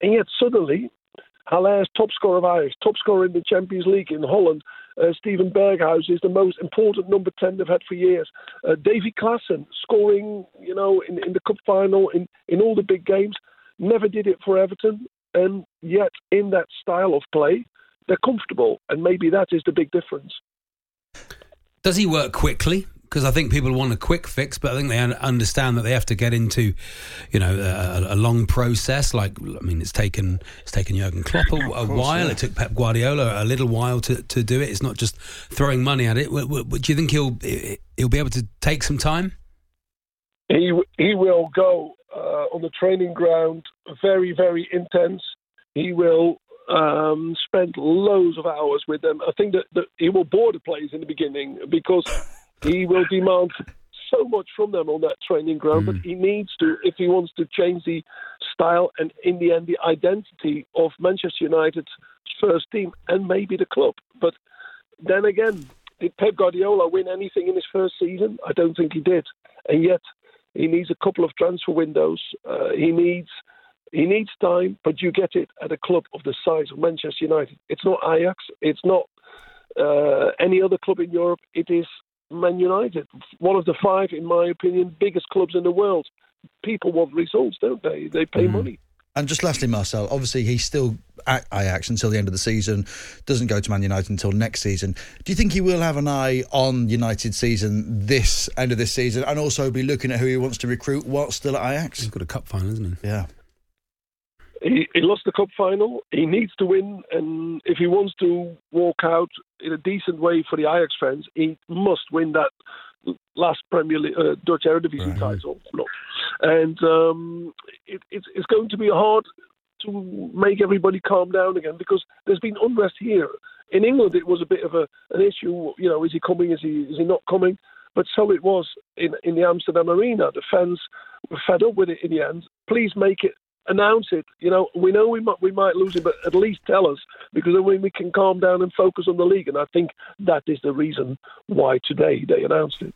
And yet suddenly, Haller's top scorer of Ajax, top scorer in the Champions League in Holland. Uh, Steven Berghuis is the most important number 10 they've had for years. Uh, Davy Klaassen scoring, you know, in, in the cup final, in, in all the big games. Never did it for Everton. And yet, in that style of play, they're comfortable. And maybe that is the big difference. Does he work quickly? Because I think people want a quick fix, but I think they understand that they have to get into, you know, a, a long process. Like, I mean, it's taken it's taken Jurgen Klopp a, a while. yeah. It took Pep Guardiola a little while to, to do it. It's not just throwing money at it. W- w- do you think he'll he'll be able to take some time? He he will go uh, on the training ground very very intense. He will um, spend loads of hours with them. I think that, that he will bore the players in the beginning because he will demand so much from them on that training ground. But he needs to if he wants to change the style and in the end the identity of Manchester United's first team and maybe the club. But then again, did Pep Guardiola win anything in his first season? I don't think he did. And yet, he needs a couple of transfer windows. Uh, he needs he needs time, but you get it at a club of the size of Manchester United. It's not Ajax. It's not uh, any other club in Europe. It is Man United, one of the five, in my opinion, biggest clubs in the world. People want results, don't they? They pay mm. money. And just lastly, Marcel, obviously he's still at Ajax until the end of the season, doesn't go to Man United until next season. Do you think he will have an eye on United season this end of this season and also be looking at who he wants to recruit whilst still at Ajax? He's got a cup final, isn't he? Yeah. He, he lost the cup final. He needs to win, and if he wants to walk out in a decent way for the Ajax fans, he must win that last Premier League, uh, Dutch Eredivisie title. No. And um, it, it's, it's going to be hard to make everybody calm down again because there's been unrest here. In England, it was a bit of a, an issue. You know, is he coming? Is he is he not coming? But so it was in in the Amsterdam arena. The fans were fed up with it in the end. Please make it announce it. You know, we know we might we might lose it, but at least tell us because then we can calm down and focus on the league. And I think that is the reason why today they announced it.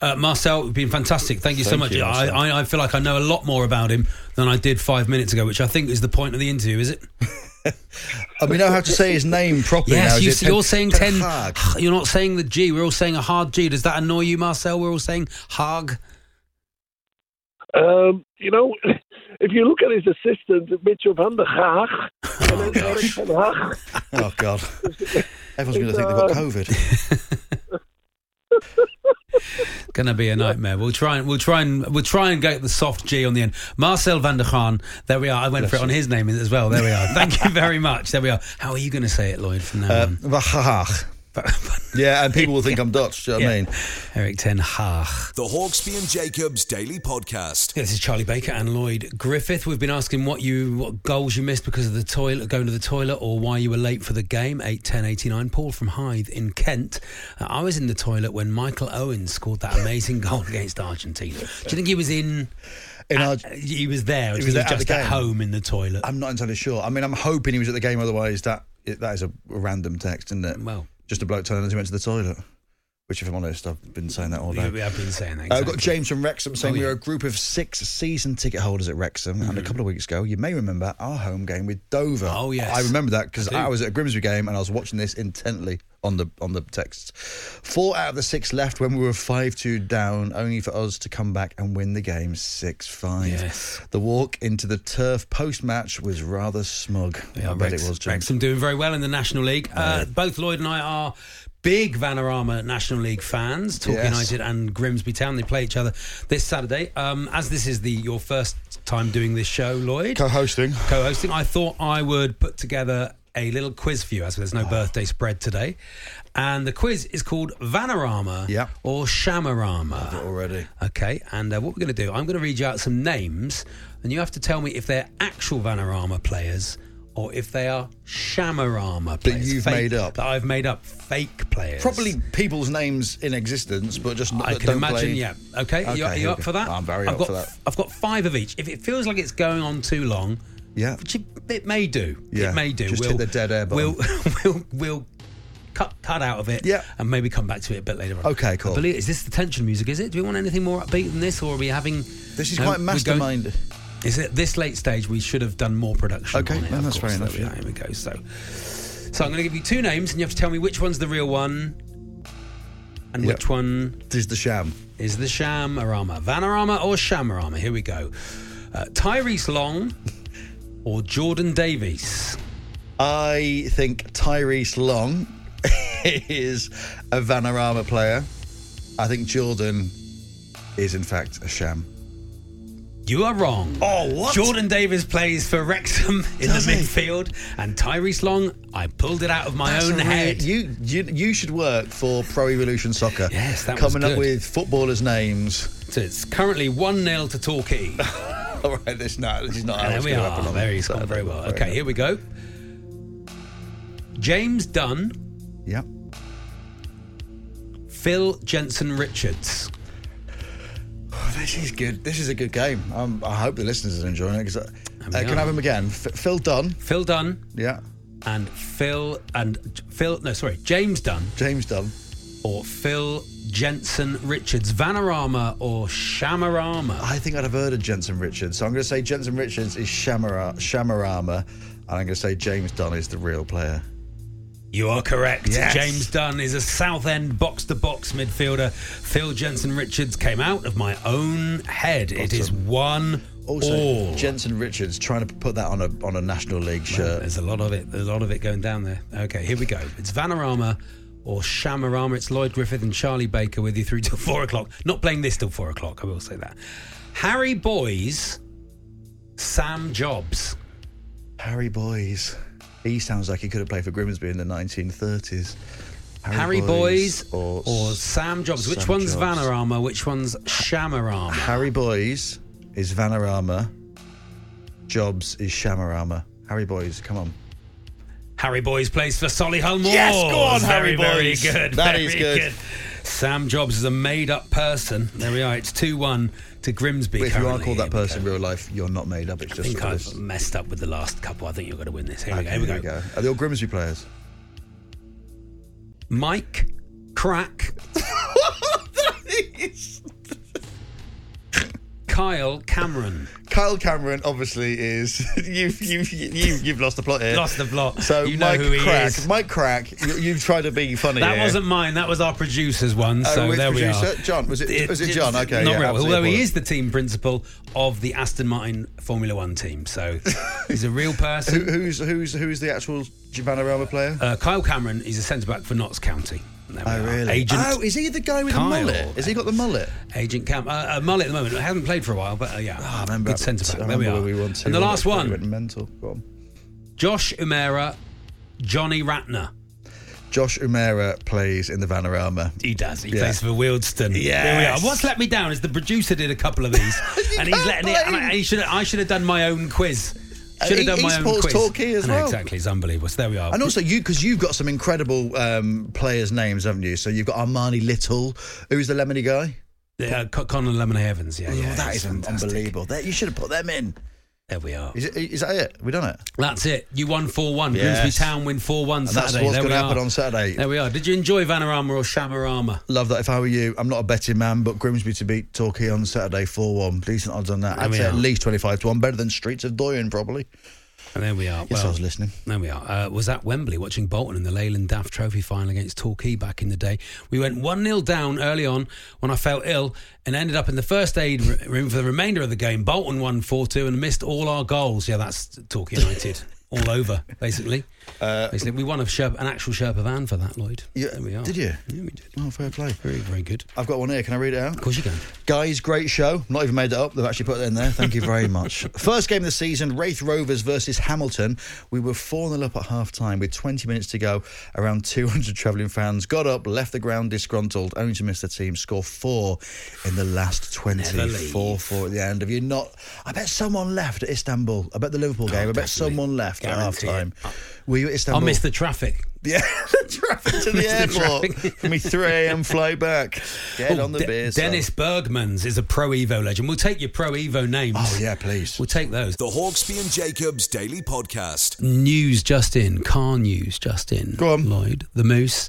Uh, Marcel, it's been fantastic. Thank you so Thank much. you, I, I, I feel like I know a lot more about him than I did five minutes ago, which I think is the point of the interview, is it? And we know have to say his name properly now. Yes, Is You, you're Ten- saying Ten ten. Hag? You're not saying the G. We're all saying a hard G. Does that annoy you, Marcel? We're all saying Hag. Um, you know, if you look at his assistant, Mitchell van der Gaag, and then Erik ten Hag, Oh, God. Everyone's going to think they've got COVID. Going to be a nightmare. We'll try and we'll try and we'll try and get the soft G on the end. Marcel van der Gaan. There we are. I went for it on his name as well. There we are. Thank you very much. There we are. How are you going to say it, Lloyd? From now Uh, on? Van Gaag. yeah, and people will think I'm Dutch. Do you know what I mean? Erik Ten Hag. The Hawksbee and Jacobs Daily Podcast. Yeah, this is Charlie Baker and Lloyd Griffith. We've been asking what you what goals you missed because of the toilet, going to the toilet, or why you were late for the game. Eight ten eighty nine. Paul from Hythe in Kent. Uh, I was in the toilet when Michael Owen scored that amazing goal against Argentina. Do you think he was in? In at- Arg- he was there. Or He he was was at just the at game. home in the toilet. I'm not entirely sure. I mean, I'm hoping he was at the game. Otherwise, that that is a random text, isn't it? Well, just a bloke telling us he went to the toilet. Which, if I'm honest, I've been saying that all Yeah, day. we have been saying that. Uh, I've got. James from Wrexham saying Oh, we're a group of six season ticket holders at Wrexham. And a couple of weeks ago, you may remember our home game with Dover. Oh, yes. I remember that because I. I, was at a Grimsby game and I was watching this intently on the on the texts. Four out of the six left when we were 5 2 down, only for us to come back and win the game 6 5. Yes. The walk into the turf post match was rather smug. I bet Rex- it was, James. Wrexham doing very well in the National League. Uh, both Lloyd and I are big Vanarama National League fans. Torquay Yes. United and Grimsby Town. They play each other this Saturday. Um, as this is the your first time doing this show, Lloyd, Co hosting. co-hosting, I thought I would put together a little quiz for you as there's no Oh. birthday spread today. And the quiz is called Vanarama Yeah. or Shamarama. Already. Okay, and uh, what we're going to do, I'm going to read you out some names, and you have to tell me if they're actual Vanarama players or if they are Shamarama players. you've Fake- made up. That I've made up fake players. Probably people's names in existence, but just not, I that can imagine, play- yeah. Okay, are you, are Okay, you up for that? I'm very I've up got, for that. I've got five of each. If it feels like it's going on too long, Yeah. which it, it may do. Yeah, It may do. just hit the dead air We'll, we'll, we'll cut cut out of it Yeah. and maybe come back to it a bit later on. Okay, cool. I believe, is this the tension music, is it? Do we want anything more upbeat than this or are we having... This is No, quite we're going- mastermind. Is it this late stage? We should have done more production. Okay, on it, no, that's fair enough, There yeah. Here we go. So, so I'm going to give you two names, and you have to tell me which one's the real one, and Yep. which one is the sham. is the Shamarama, Vanarama or Shamarama. Here we go. Uh, Tyrese Long or Jordan Davies. I think Tyrese Long is a Vanarama player. I think Jordan is, in fact, a sham. You are wrong. Oh, what? Jordan Davies plays for Wrexham in Does the he? midfield, and Tyrese Long, I pulled it out of my That's own a head. You, you you should work for Pro Evolution Soccer. Yes, that was coming up good. with footballers' names. So it's currently 1 0 to Torquay. All right, this not this is not. how And there it's we gonna are. happen Very, he's gone very well. fair Okay, enough. here we go. James Dunn, Yeah. Phil Jensen Richards. Oh, this is good. This is a good game. Um, I hope the listeners are enjoying it. 'cause, uh, uh, can I have him again? F- Phil Dunn. Phil Dunn Yeah. and Phil and Phil. No, sorry, James Dunn James Dunn. or Phil Jensen Richards. Vanarama or Shamarama. I think I'd have heard of Jensen Richards. So I'm going to say Jensen Richards is Shamara, Shamarama, and I'm going to say James Dunn is the real player. You are correct. Yes. James Dunn is a Southend box to box midfielder. Phil Jensen Richards came out of my own head. It is one Also, all. Jensen Richards trying to put that on a on a National League shirt. There's a lot of it. There's a lot of it going down there. Okay, here we go. It's Vanarama or Shamarama. It's Lloyd Griffith and Charlie Baker with you through till four o'clock. Not playing this till four o'clock. I will say that. Harry Boyes, Sam Jobs. Harry Boyes. He sounds like he could have played for Grimsby in the 1930s. Harry, Boyes, or, or Sam Jobs. Which one's Jobs. Vanarama? Which one's Shamarama? Harry Boyes is Vanarama. Jobs is Shamarama. Harry Boyes, come on. Harry Boyes plays for Solihull Moors. Yes, go on, Harry very Boyes. Very good. That very is good. Sam Jobs is a made-up person. There we are. It's two-one to Grimsby. But if you are called that person in real life, you're not made up. It's I just think I've this. messed up with the last couple. I think you're going to win this. Here we go. Here we go. Are they all Grimsby players? Mike Krack. Kyle Cameron. Kyle Cameron obviously is you've you've you, you've lost the plot here. Lost the plot. So You know Mike who he Krack, is. Mike Krack, you, you've tried to be funny. That here. wasn't mine. That was our producer's one. Oh, So which there we producer? are. John, was it- was it John? Okay, not yeah, real. absolutely Although he is the team principal of the Aston Martin Formula One team, so he's a real person. Who, who's who's who's the actual Giovanarama player? Uh, Kyle Cameron, he's a centre back for Notts County. Oh really? Agent Oh, is he the guy with Kyle. the mullet? Has he got the mullet? Agent Cam. Uh, uh, Mullet at the moment. I haven't played for a while, but uh, yeah. I remember. Good centre back. There we are. we and the last one, mental. Go on. Josh Umerah, Johnny Ratner. Josh Umerah plays in the Vanarama. He does. He Yeah. plays for Wealdstone. There we are. What's let me down is the producer did a couple of these, and he's letting it. And I, he should. I should have done my own quiz. Should have Uh, done my own quiz. Torquay as I know, well. Exactly. It's unbelievable. So there we are. And also you, because you've got some incredible um, players' names, haven't you? So you've got Armani Little, who's the lemony guy. yeah, Co- Connor Lemonheigh-Evans. Yeah, Oh, yeah. that is fantastic. unbelievable. That, you should have put them in. There we are. Is, it, is that it? We done it? That's it. You won 4 1. Yes. Grimsby Town win 4 1 And that's what's going to happen on Saturday. There we are. Did you enjoy Vanarama or Shamarama? Love that. If I were you, I'm not a betting man, but Grimsby to beat Torquay on Saturday 4 1. Decent odds on that. There I'd say at least 25 to 1. Better than Streets of Doyen, probably. And there we are. Yes, Well, I was listening. There we are. Uh, was at Wembley watching Bolton in the Leyland DAF Trophy final against Torquay back in the day. We went 1 0 down early on when I felt ill and ended up in the first aid room for the remainder of the game. Bolton won 4 2 and missed all our goals. Yeah, that's Torquay United. all over, basically. basically, we won a Sherp, an actual Sherpa van for that, Lloyd. Uh, Yeah, there we are. Did you? Yeah, we did. Oh, fair play. Very, very good. I've got one here. Can I read it out? Of course you can. Guys, great show. Not even made it up. They've actually put it in there. Thank you very much. First game of the season, Raith Rovers versus Hamilton. We were 4 0 up at half time with 20 minutes to go. Around 200 travelling fans got up, left the ground disgruntled, only to miss the team score four in the last 20. Never 4 4 at the end. Have you not? I bet someone left at Istanbul. I bet the Liverpool game. I bet Oh, someone left at half time. Uh, Were you at I Istanbul? missed the traffic. Yeah, the traffic to the Missed the airport traffic. for me 3 a.m. flight back. Get Oh, on the De- beer. son. Dennis Bergmans is a Pro Evo legend. We'll take your Pro Evo names. Oh, yeah, please. We'll take those. The Hawksbee and Jacobs Daily Podcast. News just in, car news just in. Go on. Lloyd, the Moose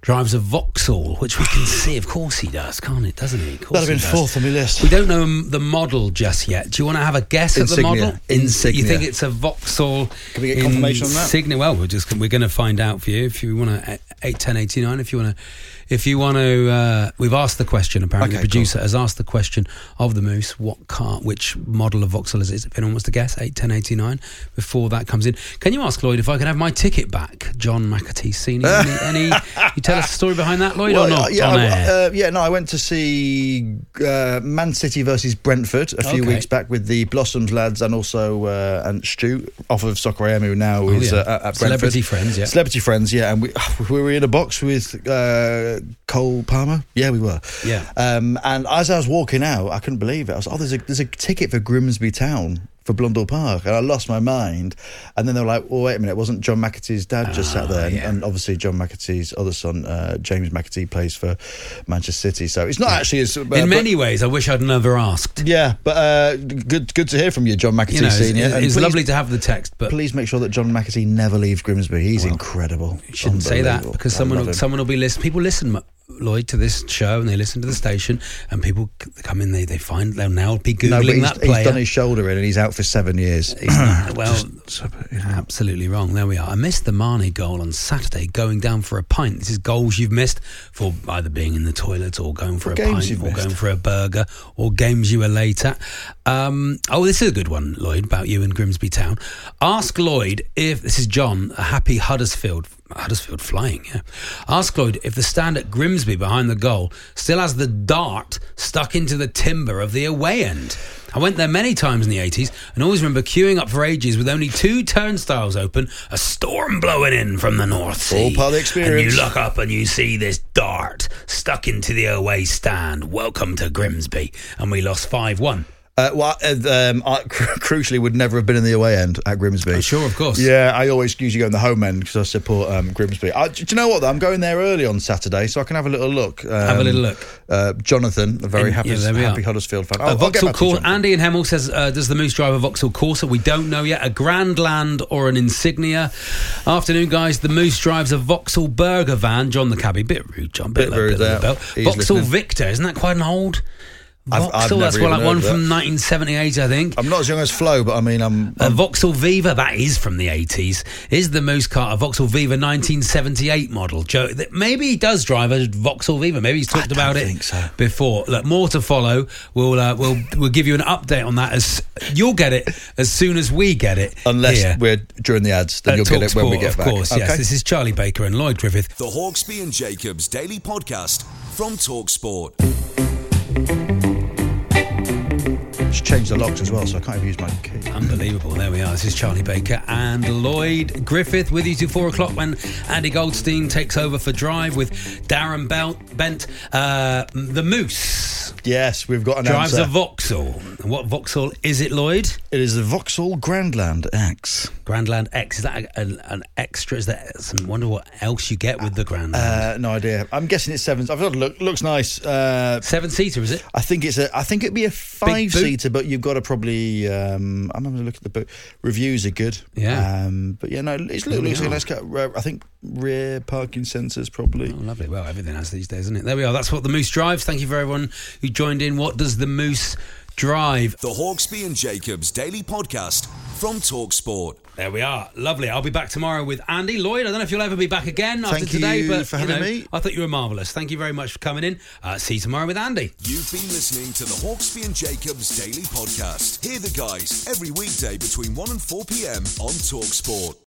drives a Vauxhall, which we can see. Of course he does, can't it? Doesn't he? That'd have been does. fourth on my list. We don't know um, the model just yet. Do you want to have a guess at the model? Insignia. You think it's a Vauxhall? Can we get confirmation on that? Insignia. Well, we're just we're going to find out for you if you want to eight ten eighty nine. If you want to, if you want to, uh, we've asked the question. Apparently, Okay, the producer has asked the question of the Moose. What car? Which model of Vauxhall is it? If anyone wants to guess, eight ten eighty nine. Before that comes in, can you ask Lloyd if I can have my ticket back? John McAtee Senior. Any? any you tell us the story behind that, Lloyd, or Well, not? Yeah, I- uh, yeah, no, I went to see uh, Man City versus Brentford a few Okay. weeks back with the Blossoms lads and also uh, and Stu off of Soccer AM, who now is Oh, yeah. uh, at, at Celebrity Brentford. friends, yeah. Celebrity friends, yeah. And we, we were in a box with uh, Cole Palmer. Yeah, we were. Yeah. Um, and as I was walking out, I couldn't believe it. I was, oh, there's a there's a ticket for Grimsby Town. For Blundell Park, and I lost my mind. And then they were like, "Well, wait a minute, wasn't John McAtee's dad just sat there?" And, yeah. and obviously, John McAtee's other son, uh, James McAtee, plays for Manchester City. So it's not actually as uh, in but- many ways, I wish I'd never asked. Yeah, but uh, good good to hear from you, John McAtee You know, Senior. it's, And it's please- lovely to have the text, but Please make sure that John McAtee never leaves Grimsby. He's incredible. You shouldn't say that because I someone will, someone will be listening. People listen, Lloyd, to this show and they listen to the station, and people come in. They they find they'll now be No, googling he's, that he's done his shoulder in and he's out for seven years. Not- well, Just- absolutely wrong. There we are. I missed the Marnie goal on Saturday, going down for a pint. This is goals you've missed for either being in the toilet or going for a pint or missed? going for a burger or games you were late at. Um, oh, this is a good one, Lloyd, about you in Grimsby Town. Ask Lloyd if this is John, a happy Huddersfield. Huddersfield flying, yeah. Ask Lloyd if the stand at Grimsby behind the goal still has the dart stuck into the timber of the away end. I went there many times in the 80s and always remember queuing up for ages with only two turnstiles open, a storm blowing in from the North Sea. All part of the experience. And you look up and you see this dart stuck into the away stand. Welcome to Grimsby. And we lost 5 1. Uh, well, uh, um, I, crucially, would never have been in the away end at Grimsby. Oh, sure, of course. Yeah, I always usually go in the home end because I support um, Grimsby. I, do you know what? Though? I'm going there early on Saturday, so I can have a little look. Um, Have a little look. Uh, Jonathan, a very And- happy, yeah, happy. Huddersfield fan. I'll- I'll Vauxhall Corsa. Andy and Hemel says, uh, "Does the Moose drive a Vauxhall Corsa?" We don't know yet. A Grandland or an Insignia. Afternoon, guys. The Moose drives a Vauxhall Burger van. John the cabbie, bit rude, John. Bit, Bit rude there. belt. Vauxhall listening. Victor. Isn't that quite an old? I've- I've that's never quite even like one from 1978, I think. I'm not as young as Flo, but I mean, I'm. A Vauxhall Viva, that is from the 80s, is the Moose car, a Vauxhall Viva 1978 model. Joe, th- maybe he does drive a Vauxhall Viva. Maybe he's talked don't about it think so. before. Look, more to follow. We'll, uh, we'll, we'll give you an update on that. As You'll get it as soon as we get it. Unless here we're during the ads, then at you'll get it when we TalkSport, get of back. course, yes. Okay. This is Charlie Baker and Lloyd Griffith. The Hawksbee and Jacobs Daily Podcast from Talksport. Just change the locks as well, so I can't even use my key. Unbelievable. There we are. This is Charlie Baker and Lloyd Griffith with you to four o'clock when Andy Goldstein takes over for Drive with Darren Belt, Bent, uh, the Moose. Yes, we've got an Drives answer. a Vauxhall. What Vauxhall is it, Lloyd? It is the Vauxhall Grandland X. Grandland X. Is that a, an, an extra? Is that some? Wonder what else you get with the Grandland. Uh, no idea. I'm guessing it's seven. I've got to look. Looks nice. Uh, Seven seater, is it? I think it's a. I think it'd be a five seater, but you've got to probably. Um, I'm having a look at the book. Reviews are good. Yeah. Um, but yeah, no, it's There look, we looks like a are. nice. Uh, I think rear parking sensors probably. Oh, lovely. Well, everything has these days, isn't it? There we are. That's what the Moose drives. Thank you for everyone who joined in. What does the Moose drive? The Hawksbee and Jacobs Daily Podcast from Talksport. There we are. Lovely. I'll be back tomorrow with Andy Lloyd. I don't know if you'll ever be back again after Thank today, you but for you having know, me. I thought you were marvellous. Thank you very much for coming in. Uh, see you tomorrow with Andy. You've been listening to the Hawksbee and Jacobs Daily Podcast. Hear the guys every weekday between 1 and 4 p.m. on Talksport.